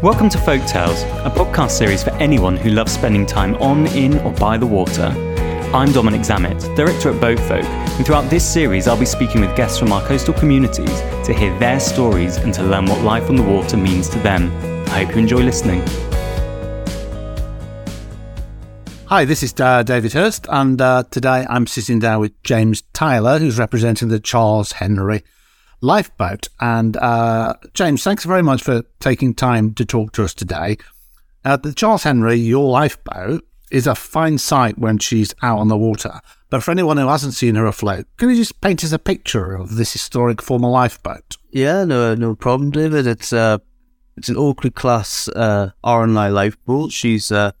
Welcome to Folk Tales, a podcast series for anyone who loves spending time on, in, or by the water. I'm Dominic Zammit, director at Boat Folk, and throughout this series, I'll be speaking with guests from our coastal communities to hear their stories and to learn what life on the water means to them. I hope you enjoy listening. Hi, this is uh, David Hirst, and uh, today I'm sitting down with James Tyler, who's representing the Charles Henry lifeboat. And uh, James, thanks very much for taking time to talk to us today. Uh, the Charles Henry, your lifeboat, is a fine sight when she's out on the water. But for anyone who hasn't seen her afloat, can you just paint us a picture of this historic former lifeboat? Yeah, no, no problem, David. It's uh, it's an Oakley class uh, RNLI lifeboat. She's uh,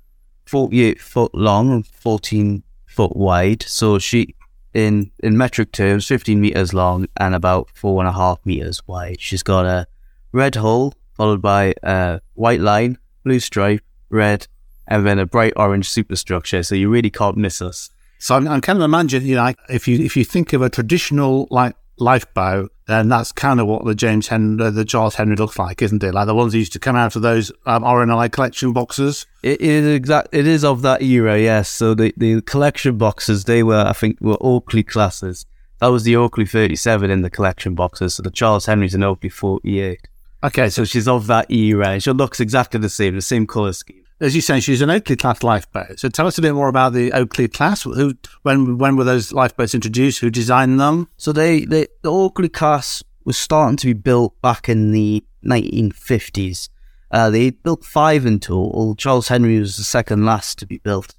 48 foot long and 14 foot wide. So she, in in metric terms, 15 meters long and about four and a half meters wide. She's got a red hull followed by a white line, blue stripe, red, and then a bright orange superstructure. So you really can't miss us. So I'm, I'm kind of imagining, you know, if you if you think of a traditional like lifeboat, then that's kind of what the James Henry, the Charles Henry looks like, isn't it? Like the ones that used to come out of those um, RNLI collection boxes. It is exact. It is of that era, yes. So the, the collection boxes, they were, I think, were Oakley classes. That was the Oakley 37 in the collection boxes. So the Charles Henry's an Oakley 48. Okay, So she's of that era. She looks exactly the same, the same colour scheme. As you say, she's an Oakley class lifeboat. So tell us a bit more about the Oakley class. Who, when, when were those lifeboats introduced? Who designed them? So they, they the Oakley class was starting to be built back in the 1950s. Uh, they built five in total. Charles Henry was the second last to be built.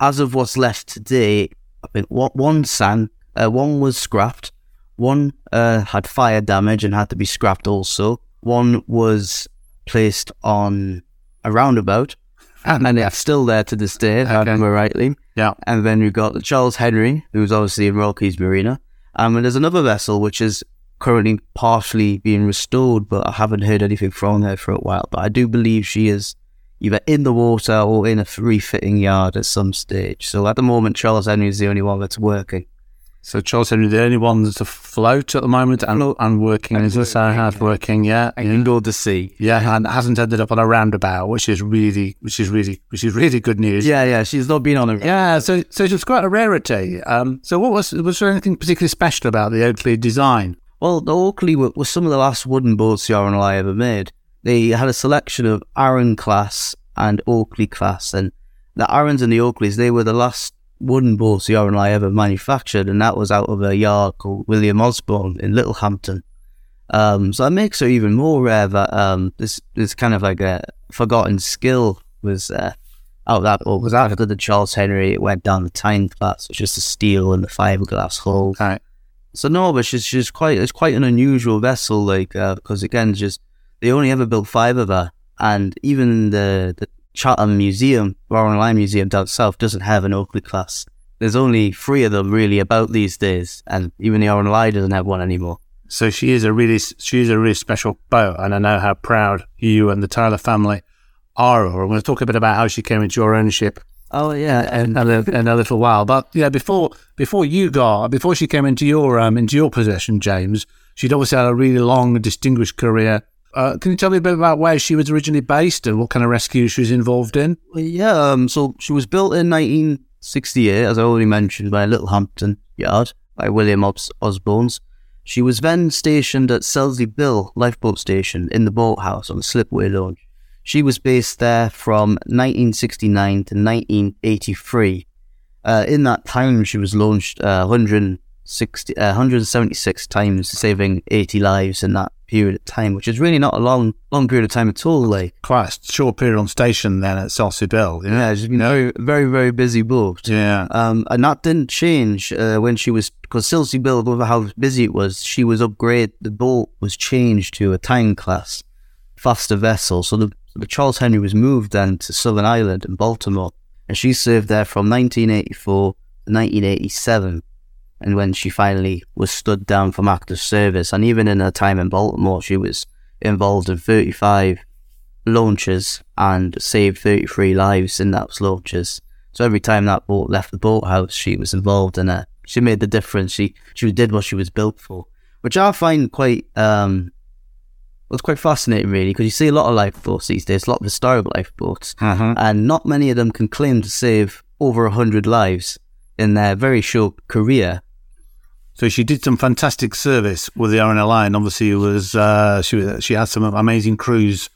As of what's left today, I think one, sank, uh, one was scrapped, one uh, had fire damage and had to be scrapped also. One was placed on a roundabout, and it's still there to this day, if I remember rightly. Yeah. And then we've got the Charles Henry, who's obviously in Royal Quays Marina. Um, and there's another vessel which is currently partially being restored, but I haven't heard anything from her for a while. But I do believe she is either in the water or in a refitting yard at some stage. So at the moment, Charles Henry is the only one that's working. So Charles Henry, the only one that's afloat at the moment and, and working, And is this how hard working? Yeah, And yeah. go to sea. Yeah, and hasn't ended up on a roundabout, which is really, which is really, which is really good news. Yeah, yeah, she's not been on a. Yeah, so so it's quite a rarity. Um, so what was was there anything particularly special about the Oakley design? Well, the Oakley were, were some of the last wooden boats the RNLI ever made. They had a selection of Arun class and Oakley class, and the Aruns and the Oakleys, they were the last wooden boats the I ever manufactured, and that was out of a yard called William Osborne in Littlehampton. Um, so that makes her even more rare that um, this, this kind of like a forgotten skill was uh, out of that boat. Was after the Charles Henry, it went down the Tyne class, which is the steel and the fiberglass hull. Right. So no, but she's she's quite it's quite an unusual vessel, like uh, because again, just they only ever built five of her, and even the the Chatham Museum, Royal Line Museum down south, doesn't have an Oakley class. There's only three of them really about these days, and even the RNLI doesn't have one anymore. So she is a really she is a really special boat, and I know how proud you and the Tyler family are. I'm going to talk a bit about how she came into your ownership Oh yeah, in, in, a, in a little while. But yeah, before before you got before she came into your um into your possession, James, she'd obviously had a really long, distinguished career. Uh, can you tell me a bit about where she was originally based and what kind of rescue she was involved in? Yeah, um, so she was built in 1968, as I already mentioned, by Littlehampton Yard by William Os- Osborne's. She was then stationed at Selsey Bill Lifeboat Station in the boathouse on the Slipway Launch. She was based there from 1969 to 1983. Uh, in that time, she was launched uh, 160, uh, 176 times, saving 80 lives in that period of time, which is really not a long, long period of time at all. Like, Quite a short period on station then at Selsey Bill. Yeah. yeah, it's been very, very, very busy boat. Yeah. Um, and that didn't change uh, when she was because Selsey Bill, over how busy it was, she was upgraded. The boat was changed to a Tyne class, faster vessel. So the the Charles Henry was moved then to Southern Ireland in Baltimore, and she served there from 1984 to 1987. And when she finally was stood down from active service, and even in her time in Baltimore, she was involved in 35 launches and saved 33 lives in those launches. So every time that boat left the boathouse, she was involved in it. She made the difference. She she did what she was built for, which I find quite um it's quite fascinating, really, because you see a lot of lifeboats these days, a lot of historic lifeboats, Uh-huh. and not many of them can claim to save over 100 lives in their very short career. So she did some fantastic service with the RNLI, and obviously it was uh, she was, she had some amazing crews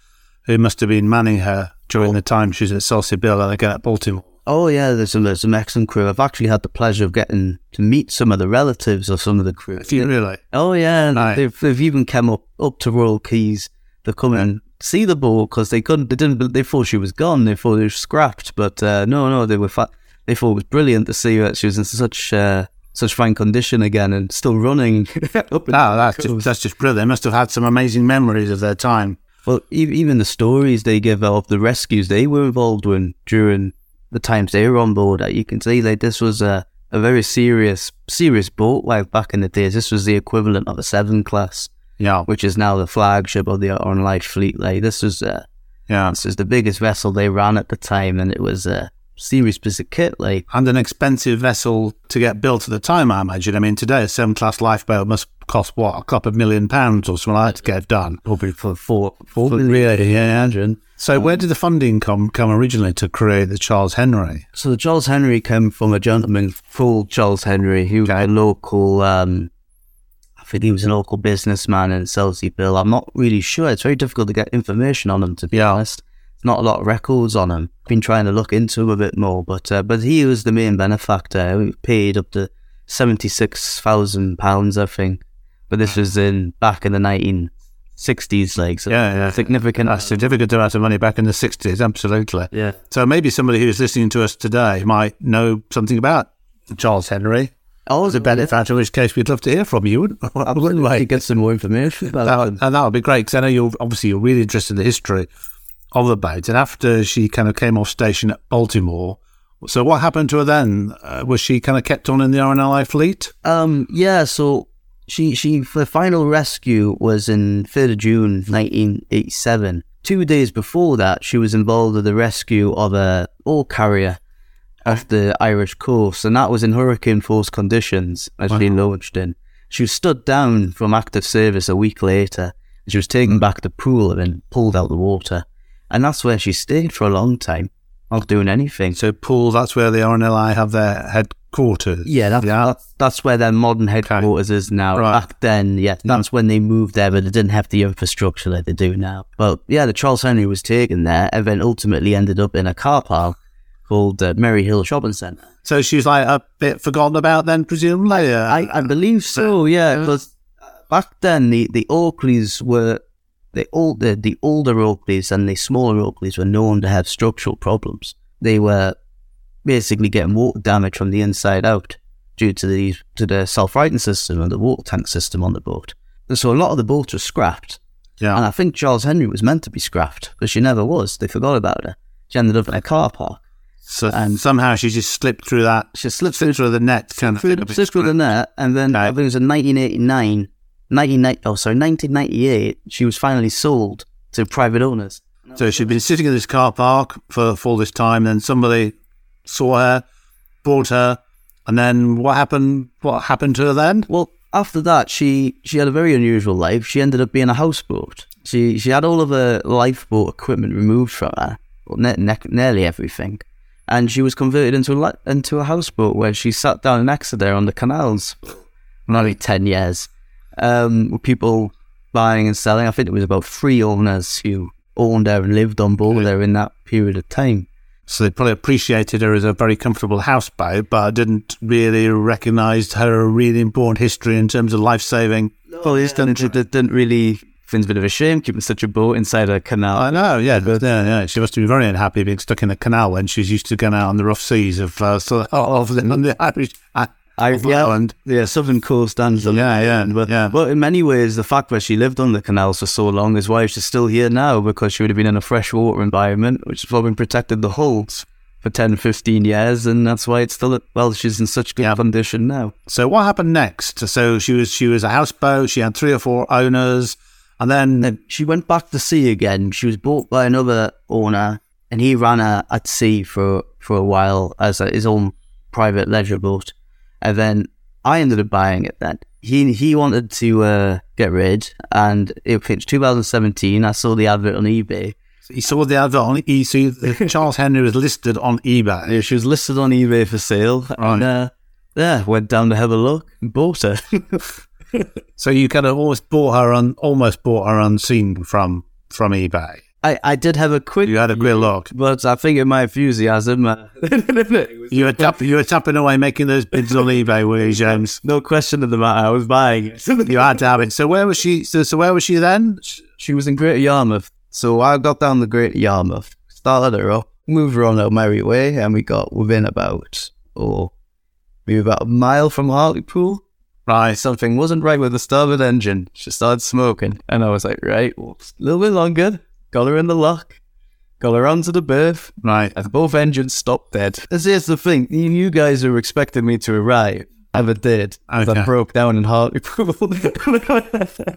who must have been manning her during the time she was at Selsey Bill and again at Baltimore. Oh yeah, there's some there's some excellent crew. I've actually had the pleasure of getting to meet some of the relatives of some of the crew. Really? Oh yeah, Right. they've they've even come up up to Royal Quays to come and see the boat because they couldn't they didn't they thought she was gone. They thought they were scrapped, but uh, no no they were fa- they thought it was brilliant to see her. She was in such uh, such fine condition again and still running. up and No, that's just, that's just brilliant. They must have had some amazing memories of their time. Well, e- even the stories they give of the rescues they were involved in during the times they were on board, uh, you can see like this was a, a very serious serious boat. Like back in the days, this was the equivalent of a Severn class, Yeah, which is now the flagship of the on life fleet. Like this was uh, yeah. this was the biggest vessel they ran at the time, and it was a of kit. Like And an expensive vessel to get built at the time, I imagine. I mean, today a Severn class lifeboat must cost what a couple of million pounds or something like that to get done. probably for four four million. Really, yeah. So where did the funding come come originally to create the Charles Henry? So the Charles Henry came from a gentleman called Charles Henry, who was a local, um, I think he was a local businessman in Bill. I'm not really sure. It's very difficult to get information on him, to be honest. Not a lot of records on him. Been trying to look into him a bit more, but uh, but he was the main benefactor. He paid up to seventy six thousand pounds, I think. But this was in back in the nineteen sixties, like so Yeah, yeah. significant. A significant amount of money back in the 60s, absolutely. yeah. So maybe somebody who's listening to us today might know something about Charles Henry. Oh, As a benefactor, in which case we'd love to hear from you. wouldn't we? get some more information about That, and that would be great because I know you're obviously you're really interested in the history of the boat. And after she kind of came off station at Baltimore, so what happened to her then? Uh, was she kind of kept on in the RNLI fleet? Um, yeah, so she she the final rescue was in third of June, nineteen eighty seven. Two days before that, she was involved with the rescue of a ore carrier off the Irish coast, and that was in hurricane force conditions as she launched in. She was stood down from active service a week later, and she was taken back to the Poole and pulled out the water, and that's where she stayed for a long time, not doing anything. So Poole, that's where the RNLI have their headquarters. Yeah, that's, yeah. that's, that's where their modern headquarters is now. Right. Back then, yeah, that's when they moved there, but they didn't have the infrastructure that they do now. But yeah, the Charles Henry was taken there and then ultimately ended up in a car park called uh, Merry Hill Shopping Centre. So she was like a bit forgotten about then, presumably. Uh, I, I believe so, yeah, because back then the, the Oakleys were the old the, the older Oakleys and the smaller Oakleys were known to have structural problems. They were basically getting water damage from the inside out due to the to the self-righting system and the water tank system on the boat. And so a lot of the boats were scrapped. yeah. And I think Charles Henry was meant to be scrapped, but she never was. They forgot about her. She ended up in a car park. So and somehow she just slipped through that, She slipped slipped through the net, kind of through slipped through the net, and then I think it was in 1989, 1990, oh sorry, 1998, she was finally sold to private owners. So she'd been sitting in this car park for, for all this time. Then somebody saw her, bought her, and then what happened? What happened to her then? Well, after that, she she had a very unusual life. She ended up being a houseboat. She she had all of her lifeboat equipment removed from her, ne- ne- nearly everything, and she was converted into a li- into a houseboat where she sat down in Exeter on the canals, for nearly ten years. Um, with people buying and selling. I think it was about three owners who owned her and lived on board there in that period of time. So they probably appreciated her as a very comfortable houseboat, but didn't really recognise her really important history in terms of life saving. Well, it didn't, it didn't really. It's a bit of a shame keeping such a boat inside a canal. I know, yeah, but yeah, yeah. She must be very unhappy being stuck in a canal when she's used to going out on the rough seas of uh, sort of, of the, on the Irish uh, of yeah, Ireland. yeah, southern coast and the Yeah, yeah, but, yeah. but in many ways, the fact that she lived on the canals for so long is why she's still here now because she would have been in a freshwater environment, which has probably protected the hulls for 10, 15 years, and that's why it's still, well, she's in such good condition now. So what happened next? So she was she was a houseboat. She had three or four owners, and then Then she went back to sea again. She was bought by another owner, and he ran her at sea for, for a while as a, his own private leisure boat. And then I ended up buying it then. He he wanted to uh, get rid, and it pitched 2017. I saw the advert on eBay. He saw the advert on eBay. So Charles Henry was listed on eBay. Yeah, She was listed on eBay for sale. And, uh, yeah, went down to have a look and bought her. So you kind of almost bought her on, almost bought her unseen from from eBay. I, I did have a quick, You had a great look. but I think in my enthusiasm, uh, You were tap, you were tapping away making those bids on eBay, were you, James? no question of the matter, I was buying it. You had to have it. So where was she? So, so where was she then? She was in Greater Yarmouth. So I got down to Greater Yarmouth, started her up, moved her on our merry way, and we got within about, oh, maybe about a mile from Hartlepool. Right. Something wasn't right with the starboard engine. She started smoking. And I was like, right, well, a little bit longer. Got her in the lock. Got her onto the berth. Right. And both engines stopped dead. This is the thing. You guys are expecting me to arrive. I never did. Okay. I broke down in Hartlepool.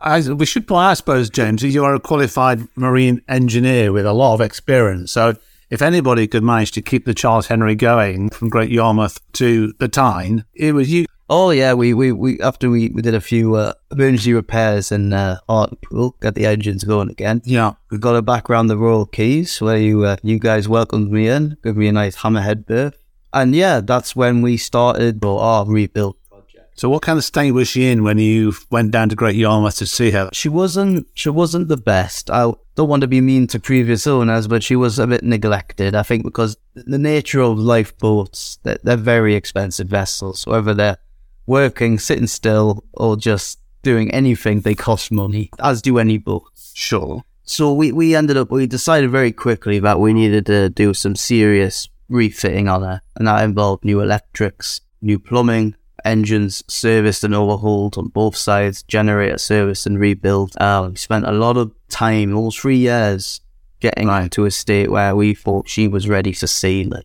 I, we should I suppose, James, you are a qualified marine engineer with a lot of experience. So if anybody could manage to keep the Charles Henry going from Great Yarmouth to the Tyne, it was you. Oh yeah, we we, we after we, we did a few uh, emergency repairs and uh, Hartlepool, got the engines going again. Yeah. We got it back around the Royal Quays where you uh, you guys welcomed me in, gave me a nice hammerhead berth, and yeah, that's when we started our rebuild project. So what kind of state was she in when you went down to Great Yarmouth to see her? She wasn't she wasn't the best. I don't want to be mean to previous owners, but she was a bit neglected. I think because the nature of lifeboats, they're, they're very expensive vessels. Whether they're working, sitting still, or just doing anything, they cost money, as do any boats. Sure. So we, we ended up, we decided very quickly that we needed to do some serious refitting on her. And that involved new electrics, new plumbing, engines serviced and overhauled on both sides, generator service and rebuild. Uh, we spent a lot of time, all three years, getting Right. to a state where we thought she was ready for sailing.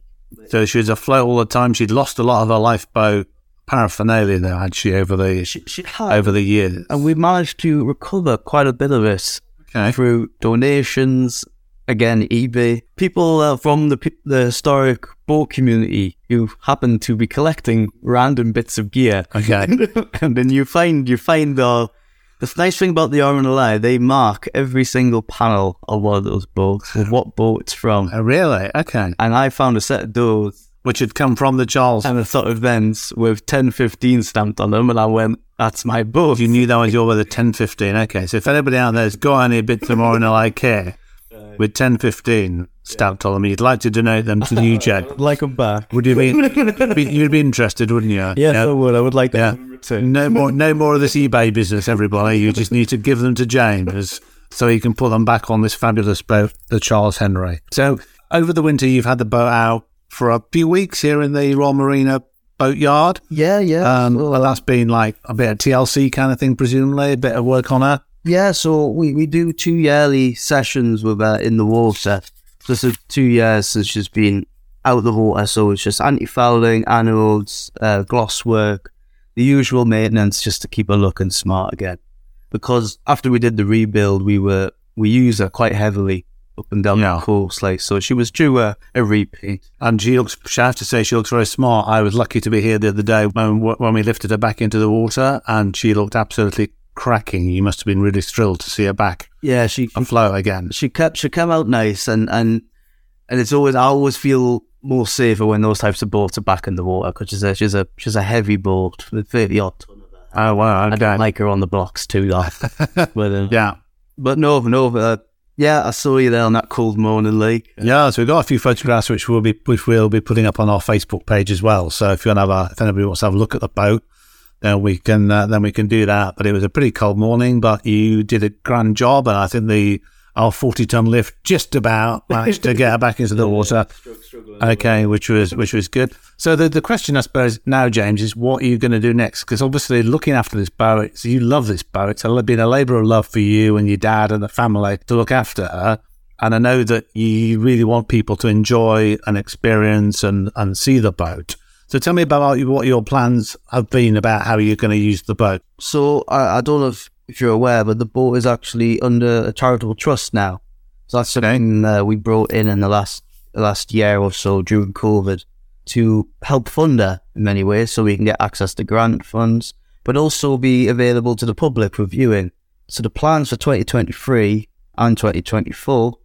So she was afloat all the time. She'd lost a lot of her lifeboat paraphernalia, though, had she, over the She, she had. over the years? and we managed to recover quite a bit of it Okay. through donations, again eBay. People uh, from the the historic boat community who happen to be collecting random bits of gear, Okay. and then you find you find uh, the nice thing about the RNLI, they mark every single panel of one of those boats with what boat it's from. Oh, really? Okay. And I found a set of those Which had come from the Charles. and a set of vents with 1015 stamped on them, and I went, "That's my boat." You knew that was your with a 1015. Okay. So if anybody out there's got any bits of more in I care with 1015 stamped on them, you'd like to donate them to New Jet, like them back. would you be, be you'd be interested, wouldn't you? Yes, Yeah. I would. I would like Yeah. that. Yeah. No more, no more of this eBay business, everybody. You just need to give them to James so he can put them back on this fabulous boat, the Charles Henry. So over the winter, you've had the boat out for a few weeks here in the Royal Marina boatyard. Yeah, yeah. Um, well, that's been like a bit of TLC kind of thing, presumably, a bit of work on her. Yeah, so we, we do two yearly sessions with her in the water. This is two years since she's been out the water, so it's just anti-fouling, anodes, uh, gloss work, the usual maintenance just to keep her looking smart again. Because after we did the rebuild, we were we use her quite heavily up and down Yeah. the course like so she was due a, a repeat. And she looks, I have to say, she looks very smart. I was lucky to be here the other day when, when we lifted her back into the water, and she looked absolutely cracking. You must have been really thrilled to see her back Yeah, she afloat again. she kept she came out nice and and and it's always I always feel more safer when those types of boats are back in the water because she's a she's a she's a heavy boat with thirty odd ton of her. Oh, wow. I don't like her on the blocks too though. but uh, yeah. but no no uh, yeah I saw you there on that cold morning lake. Yeah, so we've got a few photographs which we'll be which we'll be putting up on our Facebook page as well. So if you want to have a, if anybody wants to have a look at the boat, then we can uh, then we can do that. But it was a pretty cold morning, but you did a grand job, and I think the our forty ton lift just about managed to get her back into the water. Okay, which was which was good. So the the question I suppose now, James, is what are you going to do next? Because obviously, looking after this boat, so you love this boat. It's a- been a labour of love for you and your dad and the family to look after her. And I know that you really want people to enjoy and experience and, and see the boat. So tell me about what your plans have been about how you're going to use the boat. So I, I don't know if, you're aware, but the boat is actually under a charitable trust now. So that's something uh, we brought in in the last last year or so during COVID to help fund her in many ways so we can get access to grant funds, but also be available to the public for viewing. So the plans for 2023 and 2024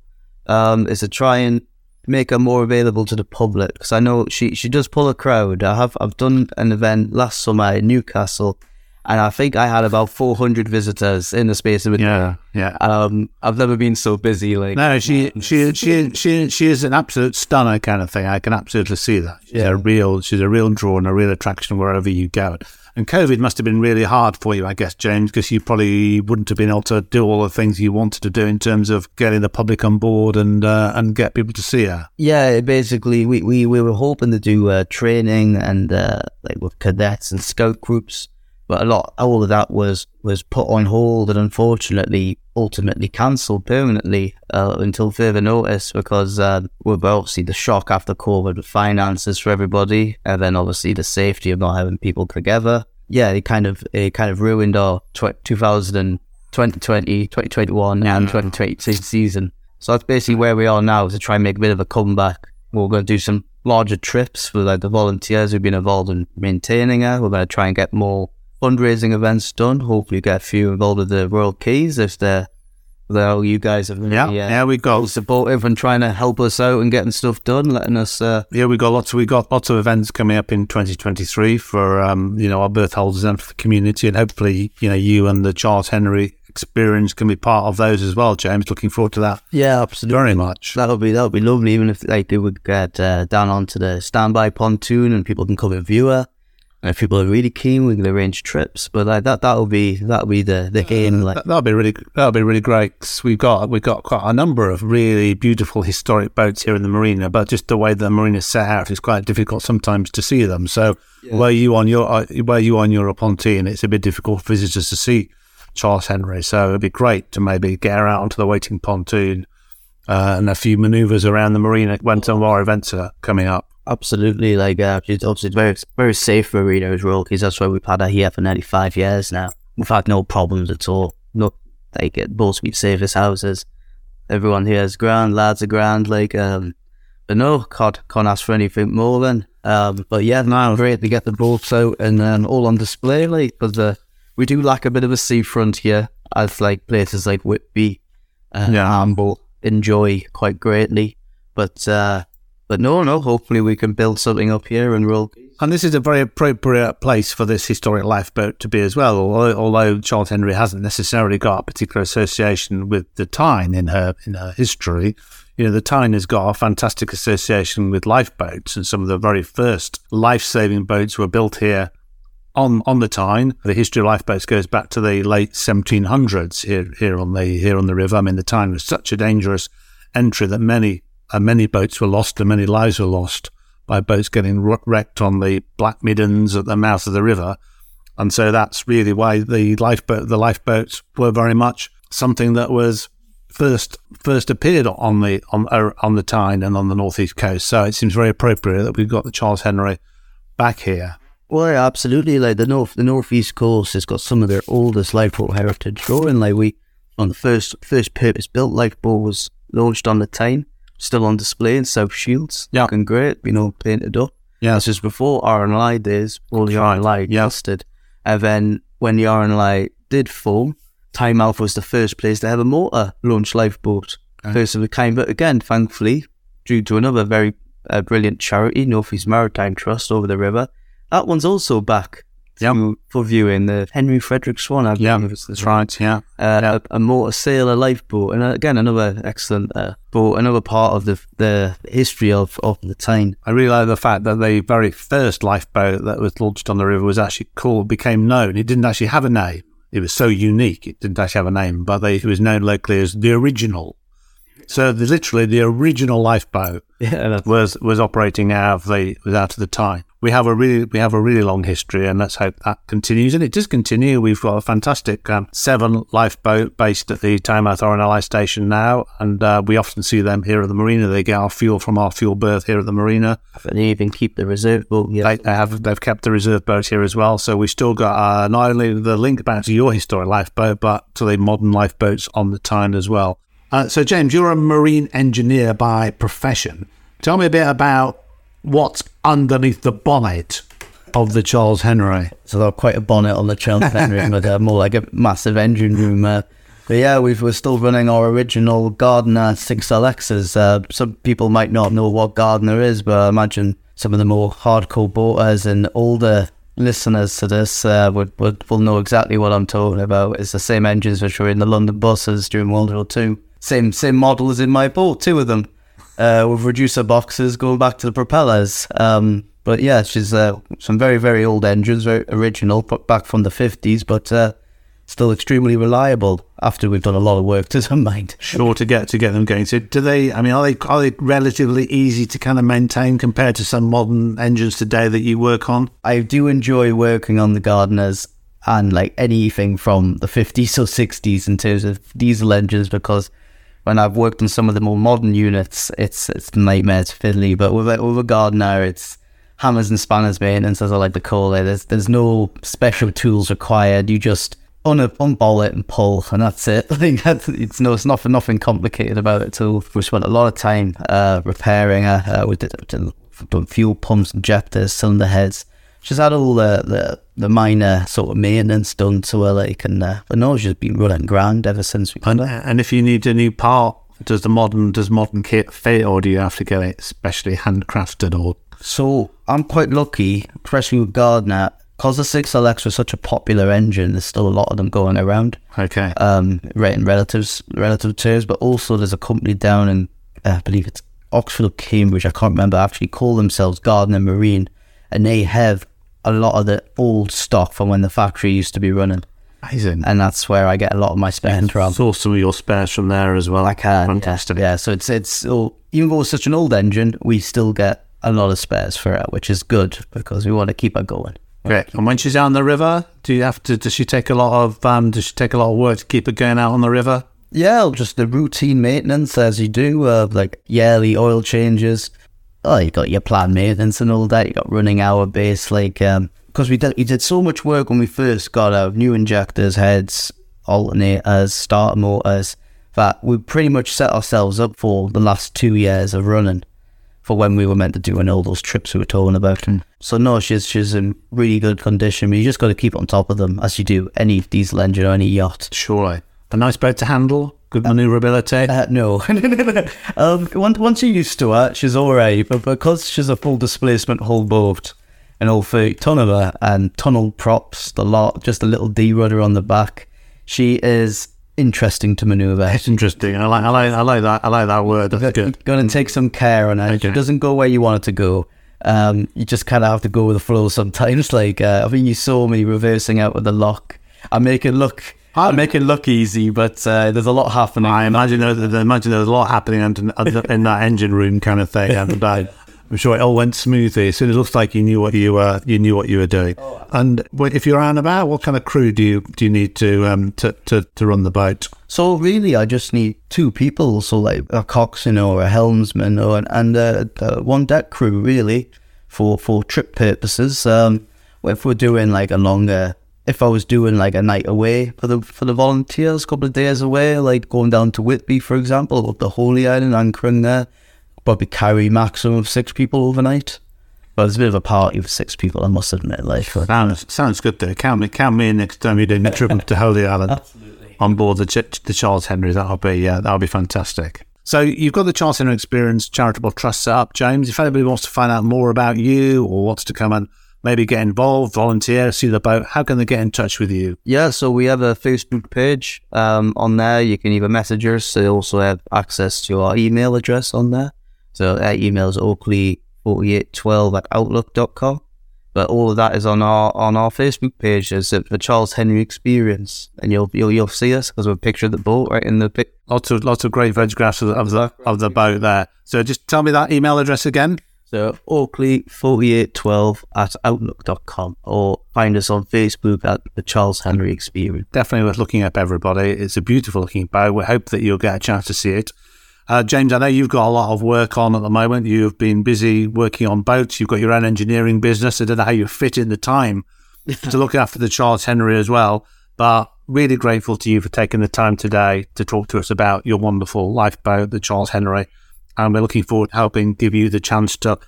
um, is to try and make her more available to the public because I know she, she does pull a crowd. I have I've done an event last summer in Newcastle and I think I had about 400 visitors in the space of a Yeah, yeah. um, I've never been so busy. Like, No, she she she she she is an absolute stunner kind of thing. I can absolutely see that. She's Yeah. a real she's a real draw and a real attraction wherever you go. And COVID must have been really hard for you, I guess, James, because you probably wouldn't have been able to do all the things you wanted to do in terms of getting the public on board and uh, and get people to see her. yeah, basically, we, we, we were hoping to do uh, training and uh, like with cadets and scout groups, but a lot, all of that was was put on hold and unfortunately, ultimately cancelled permanently uh, until further notice because uh, with obviously the shock after COVID, with finances for everybody, and then obviously the safety of not having people together. Yeah, it kind of it kind of ruined our tw- 2000 and 2020, 2021, and 2022 season. So that's basically where we are now to try and make a bit of a comeback. We're going to do some larger trips for like the volunteers who've been involved in maintaining her. We're going to try and get more fundraising events done. Hopefully, get a few involved with the Royal Quays if they're, they're you guys have been Yeah, yeah, we got supportive and trying to help us out and getting stuff done, letting us. Uh, Yeah, we got lots. We got lots of events coming up in 2023 for um, you know our birth holders and for the community, and hopefully you know you and the Charles Henry experience can be part of those as well. James, looking forward to that yeah, absolutely. very much. that'll be that'll be lovely, even if like they would get uh, down onto the standby pontoon and people can come and view her. If people are really keen, we can arrange trips. But like that, that will be that will be the the aim. Like That, that'll be really that'll be really great. 'cause we've got we've got quite a number of really beautiful historic boats here in the marina, but just the way the marina is set out is quite difficult sometimes to see them. So where you on your uh, where you on your Pontoon, it's a bit difficult for visitors to see Charles Henry. So it'd be great to maybe get her out onto the waiting pontoon uh, and a few manoeuvres around the marina when some of our events are coming up. Absolutely, like uh, it's obviously very very safe marina as well, because that's why we've had her here for nearly five years now. We've had no problems at all. No, like it both be safest houses. Everyone here is grand, lads are grand. Like um, but no, can't can't ask for anything more than. Um, but yeah, now great to get the boats out and um, all on display, like because uh, we do lack a bit of a seafront here, as like places like Whitby, uh, Yeah. Amble enjoy quite greatly. But uh, but no, no. Hopefully, we can build something up here and roll. And this is a very appropriate place for this historic lifeboat to be as well. Although, although Charles Henry hasn't necessarily got a particular association with the Tyne in her in her history, you know, the Tyne has got a fantastic association with lifeboats, and some of the very first life-saving boats were built here on on the Tyne. The history of lifeboats goes back to the late 1700s here here on the here on the river. I mean, the Tyne was such a dangerous entry that many uh, many boats were lost and many lives were lost by boats getting wrecked on the Black Middens at the mouth of the river, and so that's really why the lifeboat the lifeboats were very much something that was first first appeared on the on uh, on the Tyne and on the northeast coast. So it seems very appropriate that we've got the Charles Henry back here. Well, yeah, absolutely. Like the north, the northeast coast has got some of their oldest lifeboat heritage growing. Like we, on the first first purpose built lifeboat was launched on the Tyne, still on display in South Shields. Yeah. looking great. You know, painted up. Yeah. This is before R and I days. All the R and I Yeah. existed, and then when the R and I did form, Tynemouth was the first place to have a motor launch lifeboat, first of a kind. But again, thankfully, due to another very uh, brilliant charity, Northeast Maritime Trust over the river, that one's also back to, for viewing. The Henry Frederick Swan, I Yeah, believe is the that's right. Yeah. uh, a, a motor sailor lifeboat, and uh, again another excellent uh, boat, another part of the the history of of the Tyne. I really like the fact that the very first lifeboat that was launched on the river was actually called, became known. It didn't actually have a name. It was so unique. It didn't actually have a name, but they, it was known locally as the original. So the, literally the original lifeboat Yeah, was, was operating out of the, was out of the time. We have a really, we have a really long history and let's hope that continues. And it does continue. We've got a fantastic um, Severn lifeboat based at the Tynemouth RNLI station now. And uh, we often see them here at the marina. They get our fuel from our fuel berth here at the marina. and they even keep the reserve boat. Yeah, They, they have they've kept the reserve boat here as well, so we still got uh, not only the link back to your historic lifeboat, but to the modern lifeboats on the Tyne as well. Uh, so, James, you're a marine engineer by profession. Tell me a bit about what's underneath the bonnet of the Charles Henry. So they're quite a bonnet on the Charles Henry, but uh, more like a massive engine room. Uh, but yeah, we've, we're still running our original Gardner 6LXs. Uh, some people might not know what Gardner is, but I imagine some of the more hardcore boaters and older listeners to this uh, would, would will know exactly what I'm talking about. It's the same engines which were in the London buses during World War Two. Same same model as in my boat, two of them, uh, with reducer boxes going back to the propellers. Um, but yeah, she's uh, some very very old engines, very original, back from the 50s, but uh, still extremely reliable after we've done a lot of work to them mind. Sure to get to get them going. So do they I mean are they are they relatively easy to kind of maintain compared to some modern engines today that you work on? I do enjoy working on the Gardners and like anything from the 50s or 60s in terms of diesel engines because when I've worked on some of the more modern units, it's it's nightmare, it's fiddly. But with with a Gardner, it's hammers and spanners maintenance, as I like to call it. There's there's no special tools required. You just un- unball it and pull, and that's it. I think that's, it's no, it's nothing, nothing complicated about it at all. We spent a lot of time uh, repairing. Uh, we did, did done fuel pumps, injectors, cylinder heads. Just had all the, the, the minor sort of maintenance done to her, like, and uh, but no, she's been running grand ever since we. And, and if you need a new part, does the modern does modern kit fit, or do you have to get it specially handcrafted or? So I'm quite lucky, especially with Gardner because the 6LX was such a popular engine, there's still a lot of them going around. Okay. Um, right in relatives, relative terms, but also there's a company down in, uh, I believe it's Oxford or Cambridge, I can't remember, actually call themselves Gardner Marine, and they have a lot of the old stock from when the factory used to be running. Amazing. And that's where I get a lot of my spares from. Source some of your spares from there as well. I can. Fantastic. Yeah, yeah. so it's, it's, oh, even though it's such an old engine, we still get a lot of spares for it, which is good because we want to keep it going. Great. And when she's out on the river, do you have to? Does she take a lot of? Um, does she take a lot of work to keep it going out on the river? Yeah, just the routine maintenance as you do, uh, like yearly oil changes. Oh, you got your planned maintenance and all that. You got running hour base, like um, because we did we did so much work when we first got out new injectors, heads, alternators, starter motors that we pretty much set ourselves up for the last two years of running for when we were meant to do and all those trips we were talking about. Mm. So no, she's she's in really good condition. But you just got to keep on top of them as you do any diesel engine or any yacht. Surely, a nice boat to handle, good manoeuvrability. Uh, no, um, once once you're used to her, she's alright. But because she's a full displacement hull boat, an all thirty ton of her and tunnel props, the lot, just a little D rudder on the back, she is interesting to maneuver. It's interesting. I like, I like, I like that. I like that word. That's good. Going to take some care on it. Okay. It doesn't go where you want it to go. Um, you just kind of have to go with the flow sometimes. Like uh, I think you saw me reversing out with the lock. I make it look. I make it look easy, but uh, there's a lot happening. I imagine there's, I imagine there's a lot happening in that engine room kind of thing. And uh, I'm sure it all went smoothly. So it looks like you knew what you were you knew what you were doing. And if you're out about, what kind of crew do you do you need to um to, to, to run the boat? So really, I just need two people. So like a coxswain or a helmsman or and uh, uh, one deck crew really for for trip purposes. Um, if we're doing like a longer if I was doing like a night away for the for the volunteers, a couple of days away, like going down to Whitby, for example, up the Holy Island, anchoring there, probably carry maximum of six people overnight. But it's a bit of a party with six people, I must admit. Like, sounds sounds good though. Count me, count me in next time you're doing a trip to Holy Island. Absolutely. On board the the Charles Henry, that'll be yeah, that'll be fantastic. So you've got the Charles Henry Experience Charitable Trust set up, James. If anybody wants to find out more about you or wants to come and maybe get involved, volunteer, see the boat, how can they get in touch with you? Yeah, so we have a Facebook page um, on there. You can either message us. They also have access to our email address on there. So our email is oakley4812 at outlook.com. But all of that is on our on our Facebook page. It's the Charles Henry Experience, and you'll you'll, you'll see us because we've pictured the boat right in the pic. Lots of lots of great photographs of, of the of the boat there. So just tell me that email address again. So Oakley4812 at outlook.com or find us on Facebook at the Charles Henry Experience. Definitely worth looking up, everybody. It's a beautiful looking boat. We hope that you'll get a chance to see it. Uh, James, I know you've got a lot of work on at the moment. You've been busy working on boats. You've got your own engineering business. I don't know how you fit in the time to look after the Charles Henry as well. But really grateful to you for taking the time today to talk to us about your wonderful lifeboat, the Charles Henry. And we're looking forward to helping give you the chance to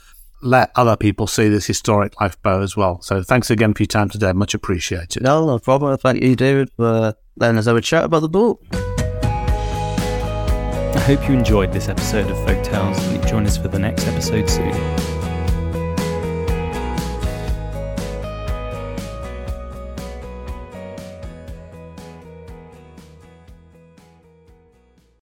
let other people see this historic lifeboat as well. So thanks again for your time today. Much appreciated. No, no problem. Thank you, David, for letting us have a chat about the boat. I hope you enjoyed this episode of Folk Tales and join us for the next episode soon.